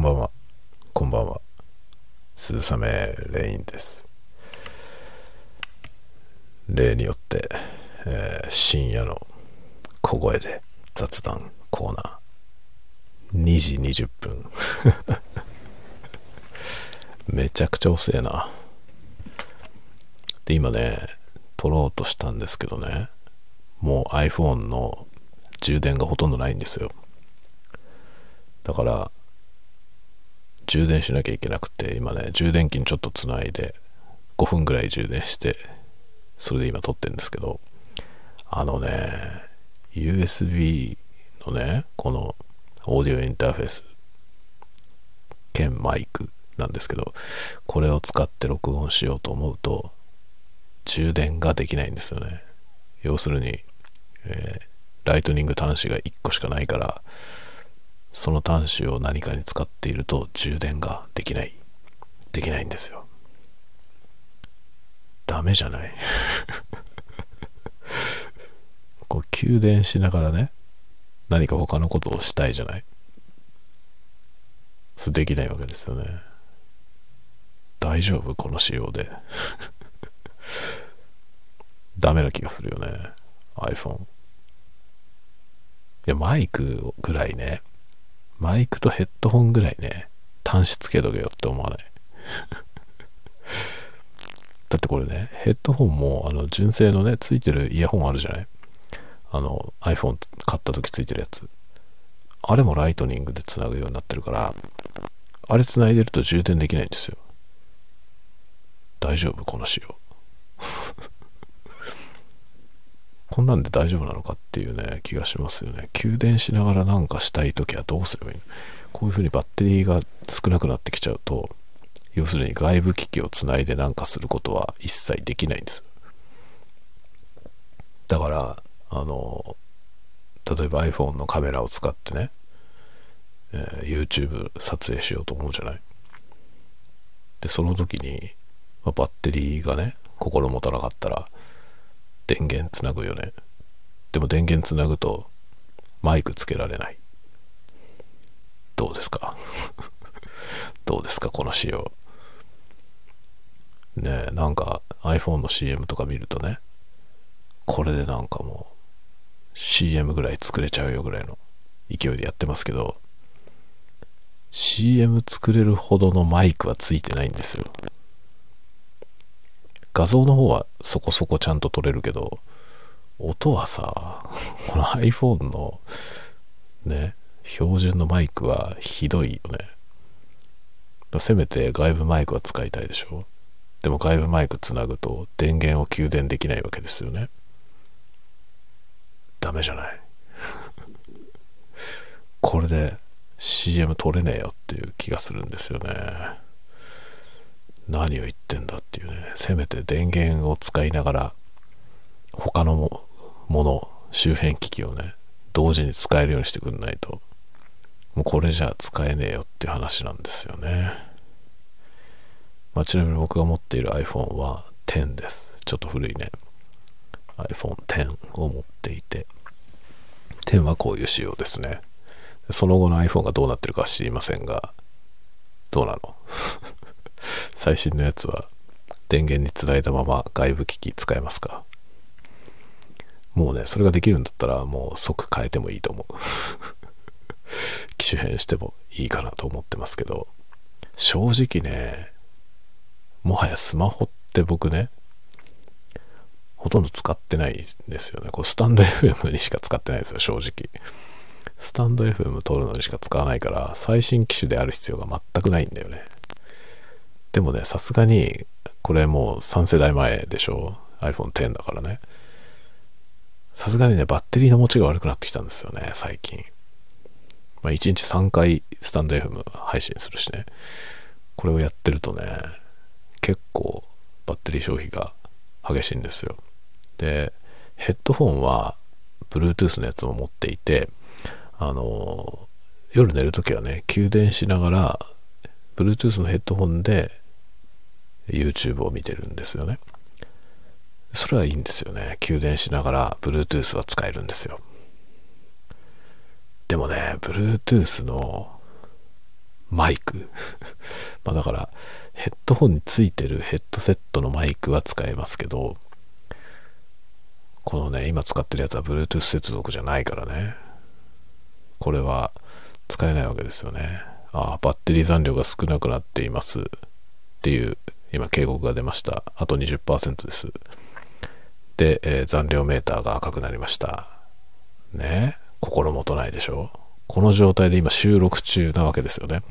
んばんは。こんばんは。鈴雨レインです。例によって、えー、深夜の小声で雑談コーナー。2時20分。めちゃくちゃ遅えな。で、今ね、撮ろうとしたんですけどね、もう iPhone の充電がほとんどないんですよ。だから、充電しなきゃいけなくて、今ね、充電器にちょっとつないで、5分ぐらい充電して、それで今撮ってるんですけど、あのね、USB のね、このオーディオインターフェース兼マイクなんですけど、これを使って録音しようと思うと、充電ができないんですよね。要するに、えー、ライトニング端子が1個しかないから、その端子を何かに使っていると充電ができない。できないんですよ。ダメじゃない？こう、給電しながらね、何か他のことをしたいじゃない？そできないわけですよね。大丈夫？この仕様で。ダメな気がするよね。iPhone。いや、マイクぐらいね、マイクとヘッドホンぐらいね、端子つけとけよって思わない？だってこれね、ヘッドホンも、あの、純正のね、ついてるイヤホンあるじゃない？あの、iPhone 買った時ついてるやつ。あれもライトニングでつなぐようになってるから、あれつないでると充電できないんですよ。大丈夫？この仕様。こんなんで大丈夫なのかっていうね、気がしますよね。給電しながらなんかしたい時はどうすればいいの？こういう風にバッテリーが少なくなってきちゃうと、要するに外部機器をつないでなんかすることは一切できないんです。だから、あの、例えば iPhone のカメラを使ってね、えー、YouTube 撮影しようと思うじゃない？で、その時に、まあ、バッテリーがね、心もたなかったら、電源つなぐよね。でも電源つなぐとマイクつけられない。どうですか？どうですか？この仕様。ねえ、なんか iPhone の CM とか見るとね、これでなんかもう CM ぐらい作れちゃうよぐらいの勢いでやってますけど、CM 作れるほどのマイクはついてないんですよ。画像の方はそこそこちゃんと撮れるけど、音はさ、この iPhone のね、標準のマイクはひどいよね。せめて外部マイクは使いたいでしょでも外部マイクつなぐと電源を給電できないわけですよね。ダメじゃない。これで CM 撮れねえよっていう気がするんですよね。何を言ってんだっていうね、せめて電源を使いながら、他のもの、周辺機器をね、同時に使えるようにしてくんないと、もうこれじゃ使えねえよっていう話なんですよね。まあ、ちなみに僕が持っている iPhone は10です。ちょっと古いね。iPhone X を持っていて、10はこういう仕様ですね。その後の iPhone がどうなってるかは知りませんが、どうなの？最新のやつは電源につないだまま外部機器使えますか？もうね、それができるんだったらもう即変えてもいいと思う。機種変してもいいかなと思ってますけど、正直ね、もはやスマホって僕ね、ほとんど使ってないんですよね。こうスタンド FM にしか使ってないですよ、正直。スタンド FM 撮るのにしか使わないから、最新機種である必要が全くないんだよね。でもね、さすがに、これもう3世代前でしょ ?iPhone X だからね。さすがにね、バッテリーの持ちが悪くなってきたんですよね、最近。まあ、1日3回スタンド FM 配信するしね。これをやってるとね、結構バッテリー消費が激しいんですよ。で、ヘッドホンは Bluetooth のやつも持っていて、あの、夜寝るときはね、給電しながら、Bluetooth のヘッドホンで YouTube を見てるんですよね。それはいいんですよね。給電しながら Bluetooth は使えるんですよ。でもね、Bluetooth のマイク。まあだからヘッドホンについてるヘッドセットのマイクは使えますけど、このね、今使ってるやつは Bluetooth 接続じゃないからね。これは使えないわけですよね。ああ、バッテリー残量が少なくなっていますっていう今警告が出ました。あと20%です。で、えー、残量メーターが赤くなりました。ね心もとないでしょこの状態で今収録中なわけですよね。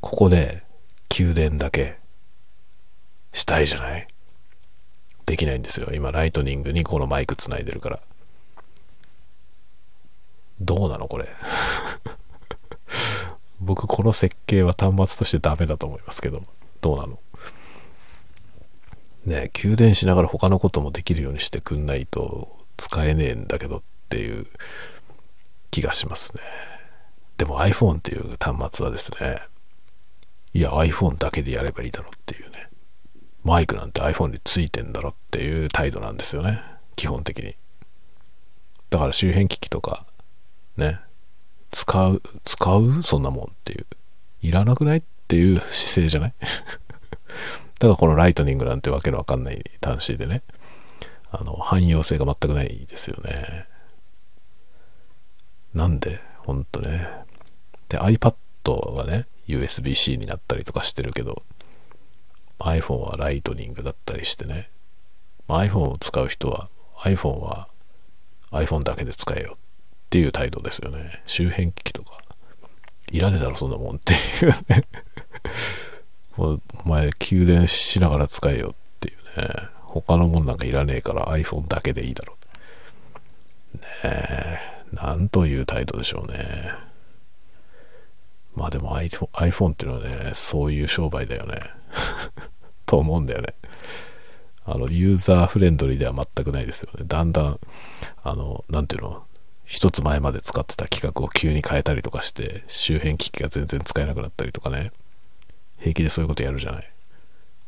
ここで給電だけしたいじゃないできないんですよ。今ライトニングにこのマイクつないでるから。どうなのこれ？僕この設計は端末としてダメだと思いますけど、どうなの？ね給電しながら他のこともできるようにしてくんないと使えねえんだけどっていう気がしますね。でも iPhone っていう端末はですね、いや iPhone だけでやればいいだろっていうね、マイクなんて iPhone についてんだろっていう態度なんですよね、基本的に。だから周辺機器とか、ね、使う、使う？そんなもんっていう。いらなくないっていう姿勢じゃない？だからこのライトニングなんてわけのわかんない端子でね、あの、汎用性が全くないですよね。なんでほんとね。で、iPad はね、USB-C になったりとかしてるけど、iPhone はライトニングだったりしてね。iPhone を使う人は iPhone は iPhone だけで使えよっていう態度ですよね。周辺機器とか。いらねえだろ、そんなもんっていうねお前、給電しながら使えよっていうね。他のもんなんかいらねえから iPhone だけでいいだろう。ねえ、なんという態度でしょうね。まあでも iPhone, iPhone っていうのはね、そういう商売だよね。と思うんだよね。あの、ユーザーフレンドリーでは全くないですよね。だんだん、あの、なんていうの、一つ前まで使ってた企画を急に変えたりとかして、周辺機器が全然使えなくなったりとかね。平気でそういうことやるじゃない。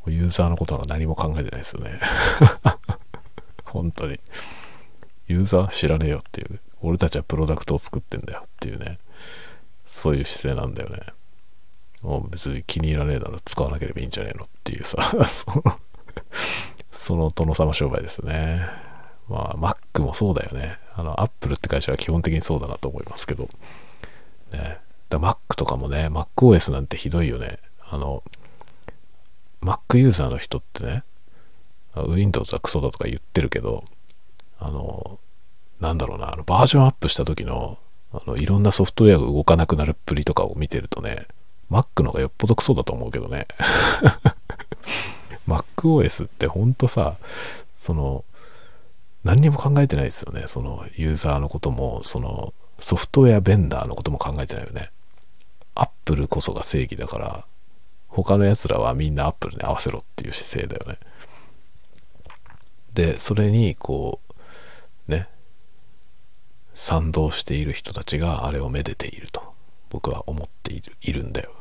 ユーザーのことなんか何も考えてないですよね。本当に。ユーザー知らねえよっていう。俺たちはプロダクトを作ってんだよっていうね。そういう姿勢なんだよね。もう別に気に入らねえなら使わなければいいんじゃねえのっていうさ、その殿様商売ですね。まあ、Mac もそうだよね。あの、Apple って会社は基本的にそうだなと思いますけど。ね。だ Mac とかもね、MacOS なんてひどいよね。あの、Mac ユーザーの人ってね、Windows はクソだとか言ってるけど、あの、なんだろうな、あのバージョンアップした時の、あの、いろんなソフトウェアが動かなくなるっぷりとかを見てるとね、Mac の方がよっぽどクソだと思うけどね。MacOS ってほんとさ、その、何にも考えてないですよね。そのユーザーのことも、そのソフトウェアベンダーのことも考えてないよね。Apple こそが正義だから、他の奴らはみんな Apple に合わせろっていう姿勢だよね。で、それに、こう、ね、賛同している人たちがあれをめでていると、僕は思っている、いるんだよ。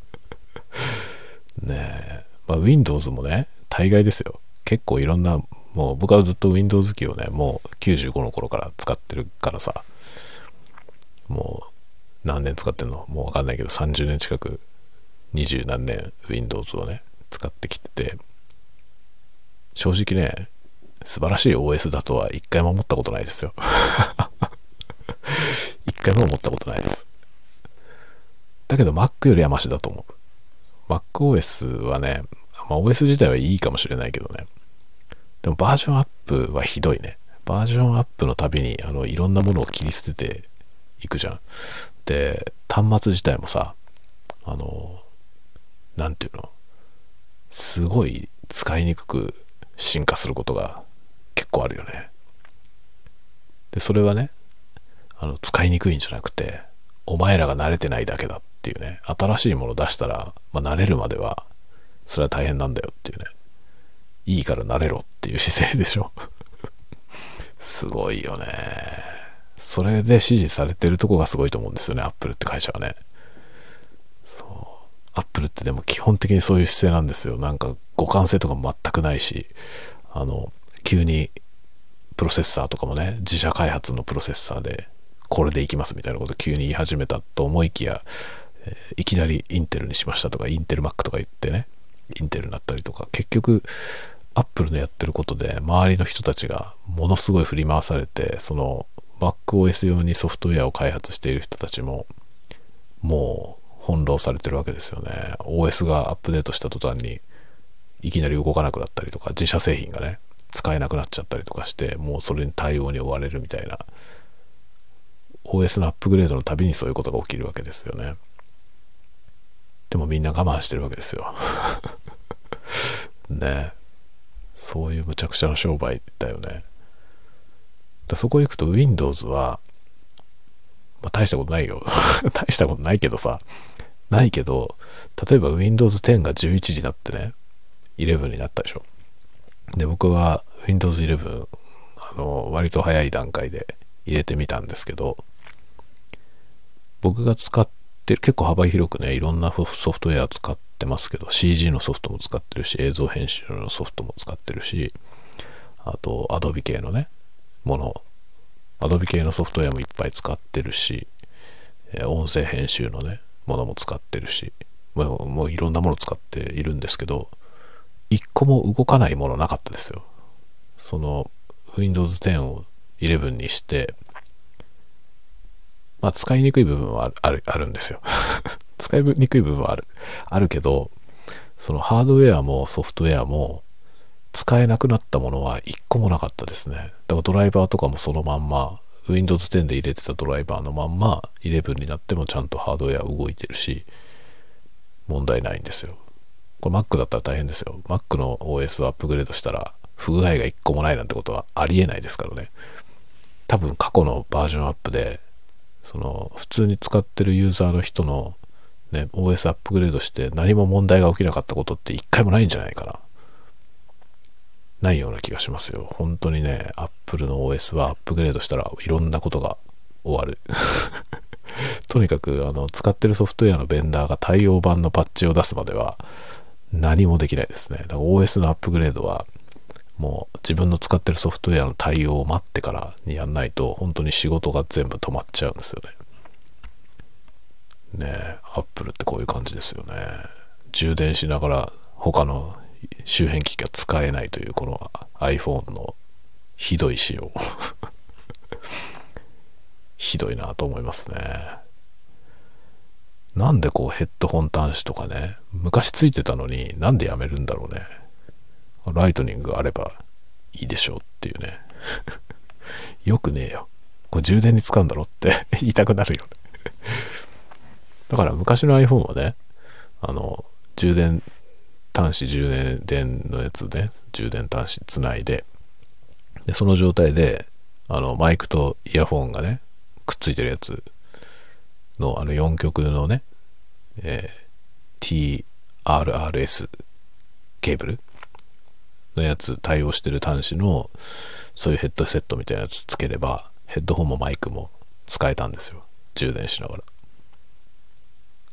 ねえ、まあ Windows もね、大概ですよ。結構いろんなもう僕はずっと Windows 機をね、もう95の頃から使ってるからさ、もう何年使ってんの？もうわかんないけど30年近く、20何年 Windows をね、使ってきてて、正直ね、素晴らしい OS だとは一回も思ったことないですよ。一回も思ったことないです。だけど Mac よりはマシだと思う。MacOS はね、まあ、OS 自体はいいかもしれないけどね、でもバージョンアップはひどいね。バージョンアップのたびに、あの、いろんなものを切り捨てていくじゃん。で、端末自体もさ、あの、なんていうの、すごい使いにくく進化することが結構あるよね。で、それはね、あの、使いにくいんじゃなくて、お前らが慣れてないだけだっていうね、新しいもの出したら、まあ、慣れるまでは、それは大変なんだよっていうね。いいから慣れろっていう姿勢でしょ すごいよね。それで支持されてるとこがすごいと思うんですよね、アップルって会社はね。そう。アップルってでも基本的にそういう姿勢なんですよ。なんか互換性とかも全くないし、あの、急にプロセッサーとかもね、自社開発のプロセッサーで、これでいきますみたいなこと急に言い始めたと思いきや、えーいきなりインテルにしましたとか、インテル Mac とか言ってね、インテルになったりとか、結局、アップルのやってることで、周りの人たちがものすごい振り回されて、その MacOS 用にソフトウェアを開発している人たちも、もう翻弄されてるわけですよね。OS がアップデートした途端に、いきなり動かなくなったりとか、自社製品がね、使えなくなっちゃったりとかして、もうそれに対応に追われるみたいな、OS のアップグレードのたびにそういうことが起きるわけですよね。でもみんな我慢してるわけですよ。ねそういうむちゃくちゃな商売だよね。だそこ行くと Windows は、まあ、大したことないよ。大したことないけどさ、ないけど、例えば Windows 10が11になってね、11になったでしょ。で、僕は Windows 11、あの、割と早い段階で入れてみたんですけど、僕が使ってる、結構幅広くね、いろんなソフトウェア使ってますけど、CG のソフトも使ってるし、映像編集のソフトも使ってるし、あと、Adobe 系のね、もの、Adobe 系のソフトウェアもいっぱい使ってるし、音声編集のね、ものも使ってるし、もうもういろんなもの使っているんですけど、一個も動かないものなかったですよ。その Windows 10を11にして、まあ使いにくい部分はあるあるんですよ。使いにくい部分はある。あるけど、そのハードウェアもソフトウェアも使えなくなったものは一個もなかったですね。だからドライバーとかもそのまんま、Windows 10で入れてたドライバーのまんま、11になってもちゃんとハードウェア動いてるし、問題ないんですよ。これ Mac だったら大変ですよ。Mac の OS をアップグレードしたら不具合が一個もないなんてことはありえないですからね。多分過去のバージョンアップで、その普通に使ってるユーザーの人のね、OS アップグレードして何も問題が起きなかったことって一回もないんじゃないかな。ないような気がしますよ。本当にね、Apple の OS はアップグレードしたらいろんなことが終わる。とにかくあの使ってるソフトウェアのベンダーが対応版のパッチを出すまでは何もできないですね。だから OS のアップグレードはもう自分の使ってるソフトウェアの対応を待ってからにやんないと本当に仕事が全部止まっちゃうんですよね。ねえ、アップルってこういう感じですよね。充電しながら他の周辺機器が使えないというこの iPhone のひどい仕様。ひどいなと思いますね。なんでこうヘッドホン端子とかね、昔ついてたのになんでやめるんだろうね。ライトニングがあればいいでしょうっていうね。よくねえよ。これ充電に使うんだろって 言いたくなるよね。だから昔の iPhone はね、あの、充電端子、充電のやつね、充電端子つないで、で、その状態で、あの、マイクとイヤホンがね、くっついてるやつの、あの、4極のね、えー TRRS ケーブルのやつ対応してる端子の、そういうヘッドセットみたいなやつつければ、ヘッドホンもマイクも使えたんですよ。充電しながら。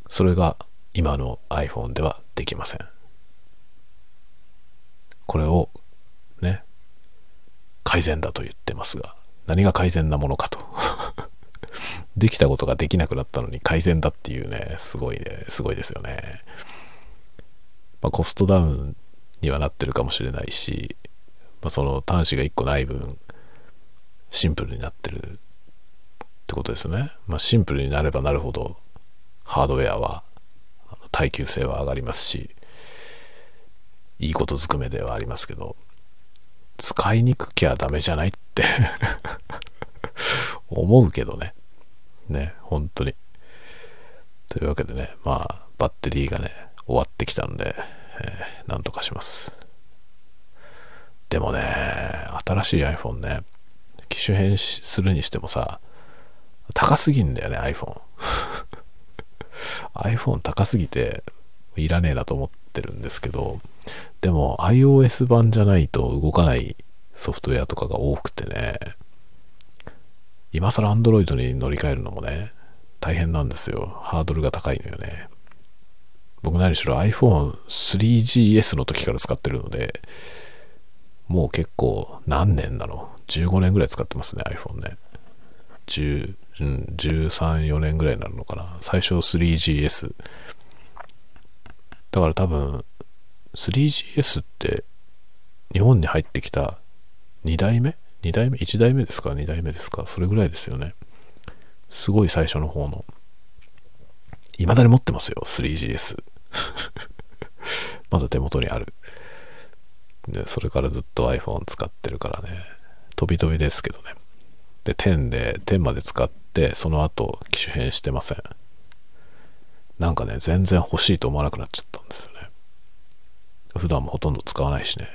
それが今の iPhone ではできません。これをね、改善だと言ってますが、何が改善なものかと。できたことができなくなったのに改善だっていうね、すごいね、すごいですよね。まあ、コストダウンにはなってるかもしれないし、まあ、その端子が1個ない分、シンプルになってるってことですね。まあ、シンプルになればなるほど、ハードウェアは耐久性は上がりますし、いいことずくめではありますけど、使いにくきゃダメじゃないって 思うけどね。ね、本当に。というわけでね、まあ、バッテリーがね、終わってきたんで、えーなんとかします。でもね、新しい iPhone ね、機種変するにしてもさ、高すぎんだよね、iPhone。iPhone 高すぎて、いらねえなと思ってるんですけど、でも iOS 版じゃないと動かないソフトウェアとかが多くてね、今更 Android に乗り換えるのもね、大変なんですよ。ハードルが高いのよね。僕何しろ iPhone3GS の時から使ってるので、もう結構何年だろう。15年ぐらい使ってますね、iPhone ね。10うん、13、4年ぐらいになるのかな。最初 3GS。だから多分、3GS って日本に入ってきた2代目 ?2 代目 ?1 代目ですか ?2 代目ですか？それぐらいですよね。すごい最初の方の。未だに持ってますよ、3GS。まだ手元にある。で、それからずっと iPhone 使ってるからね。飛び飛びですけどね。で、10で、10まで使って、その後、機種変してません。なんかね、全然欲しいと思わなくなっちゃったんですよね。普段もほとんど使わないしね。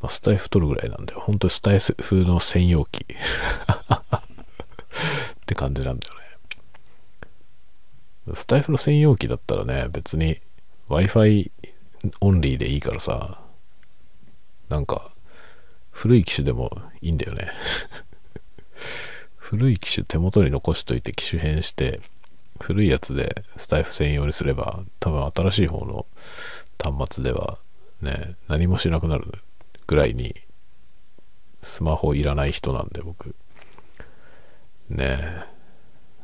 まあ、スタイフ取るぐらいなんで、本当にスタイフの専用機 って感じなんだよね。スタイフの専用機だったらね、別に Wi-Fi オンリーでいいからさ、なんか、古い機種でもいいんだよね。古い機種手元に残しといて機種変して、古いやつでスタイフ専用にすれば、多分新しい方の端末ではね、何もしなくなるぐらいに、スマホいらない人なんで僕。ね、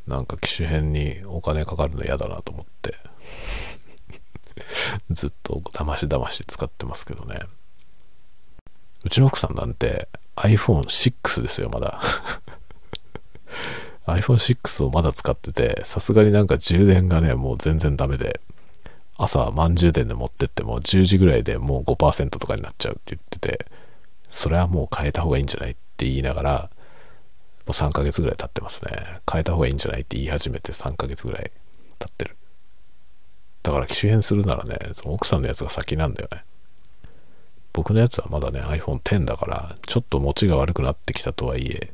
なんか機種変にお金かかるの嫌だなと思って。ずっとだましだまし使ってますけどね。うちの奥さんなんて iPhone6 ですよ、まだ。iPhone6 をまだ使ってて、さすがになんか充電がね、もう全然ダメで、朝満充電で持ってっても10時ぐらいでもう5%とかになっちゃうって言ってて、それはもう変えた方がいいんじゃないって言いながら、もう3ヶ月ぐらい経ってますね。変えた方がいいんじゃないって言い始めて3ヶ月ぐらい経ってる。だから機種変するならね、その奥さんのやつが先なんだよね。僕のやつはまだね iPhone X だから、ちょっと持ちが悪くなってきたとはいえ、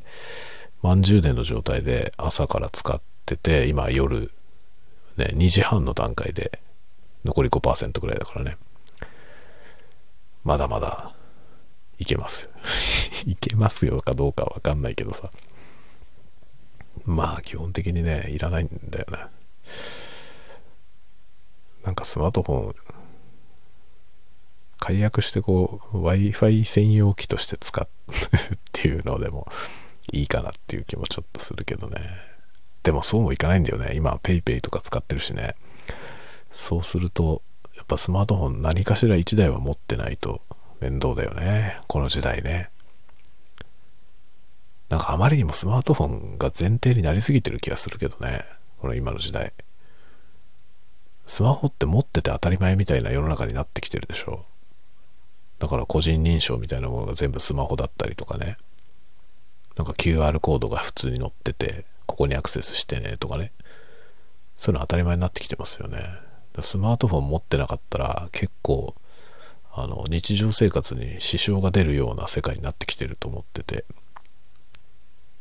満充電の状態で朝から使ってて、今夜、ね、2時半の段階で残り5%ぐらいだからね。まだまだ いけますよ。いけますよかどうかわかんないけどさ。まあ基本的にね、いらないんだよね。なんかスマートフォン、解約してこう Wi-Fi 専用機として使うっていうのでもいいかなっていう気もちょっとするけどね。でもそうもいかないんだよね。今 PayPay とか使ってるしね。そうすると、やっぱスマートフォン何かしら1台は持ってないと面倒だよね。この時代ね。なんかあまりにもスマートフォンが前提になりすぎてる気がするけどね。この今の時代。スマホって持ってて当たり前みたいな世の中になってきてるでしょ。だから個人認証みたいなものが全部スマホだったりとかね。なんか QR コードが普通に載ってて、ここにアクセスしてねとかね。そういうの当たり前になってきてますよね。スマートフォン持ってなかったら結構あの日常生活に支障が出るような世界になってきてると思ってて。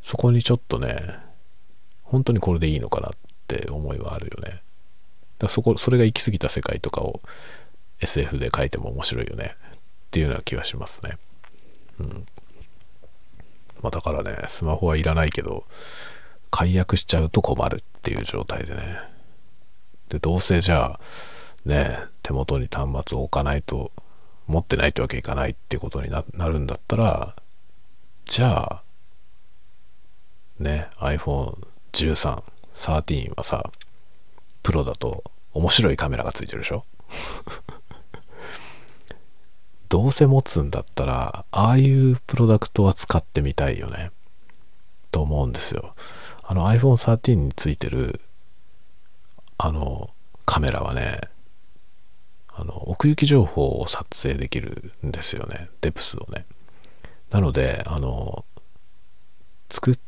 そこにちょっとね本当にこれでいいのかなって思いはあるよね。だそこそれが行き過ぎた世界とかを SF で書いても面白いよね。っていうような気はしますね。うん。まあだからねスマホはいらないけど解約しちゃうと困るっていう状態でね。で、どうせじゃあ、ね、手元に端末を置かないと、持ってないってわけいかないってことになるんだったら、じゃあ、ね、iPhone 13、13はさ、プロだと面白いカメラがついてるでしょ？どうせ持つんだったら、ああいうプロダクトは使ってみたいよね。と思うんですよ。あの iPhone 13についてるあのカメラはねあの奥行き情報を撮影できるんですよねデプスをねなのであの作っ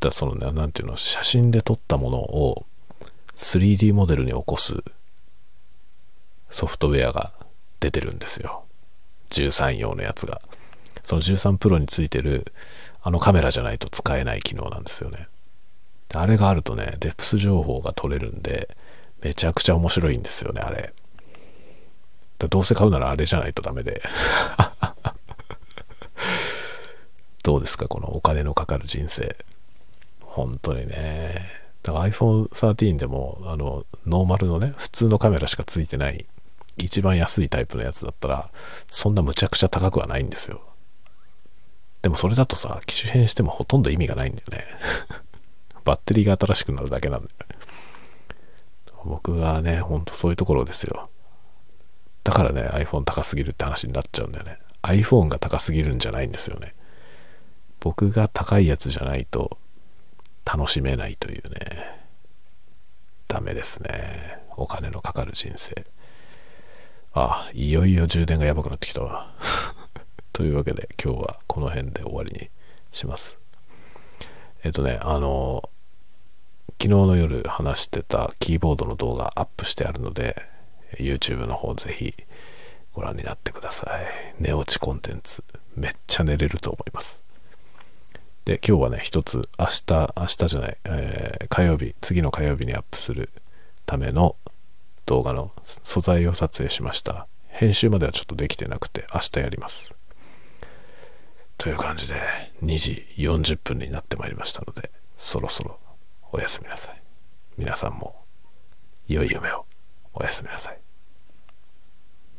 たそのね何ていうの写真で撮ったものを 3D モデルに起こすソフトウェアが出てるんですよ13用のやつがその13プロについてるあのカメラじゃないと使えない機能なんですよねあれがあるとねデプス情報が撮れるんでめちゃくちゃ面白いんですよね、あれ。どうせ買うならあれじゃないとダメで。どうですか、このお金のかかる人生。本当にね。だから iPhone 13でも、あの、ノーマルのね、普通のカメラしかついてない、一番安いタイプのやつだったら、そんなむちゃくちゃ高くはないんですよ。でもそれだとさ、機種変してもほとんど意味がないんだよね。バッテリーが新しくなるだけなんだよね。僕がね、ほんとそういうところですよ。だからね、iPhone 高すぎるって話になっちゃうんだよね。iPhone が高すぎるんじゃないんですよね。僕が高いやつじゃないと楽しめないというね。ダメですね。お金のかかる人生。あ、いよいよ充電がやばくなってきたわ。というわけで今日はこの辺で終わりにします。えっとね、あの、昨日の夜話してたキーボードの動画アップしてあるので、YouTube の方ぜひご覧になってください。寝落ちコンテンツ。めっちゃ寝れると思います。で、今日はね、一つ、明日、明日じゃない、えー、火曜日、次の火曜日にアップするための動画の素材を撮影しました。編集まではちょっとできてなくて、明日やります。という感じで、2時40分になってまいりましたので、そろそろおやすみなさい。皆さんも、良い夢をおやすみなさい。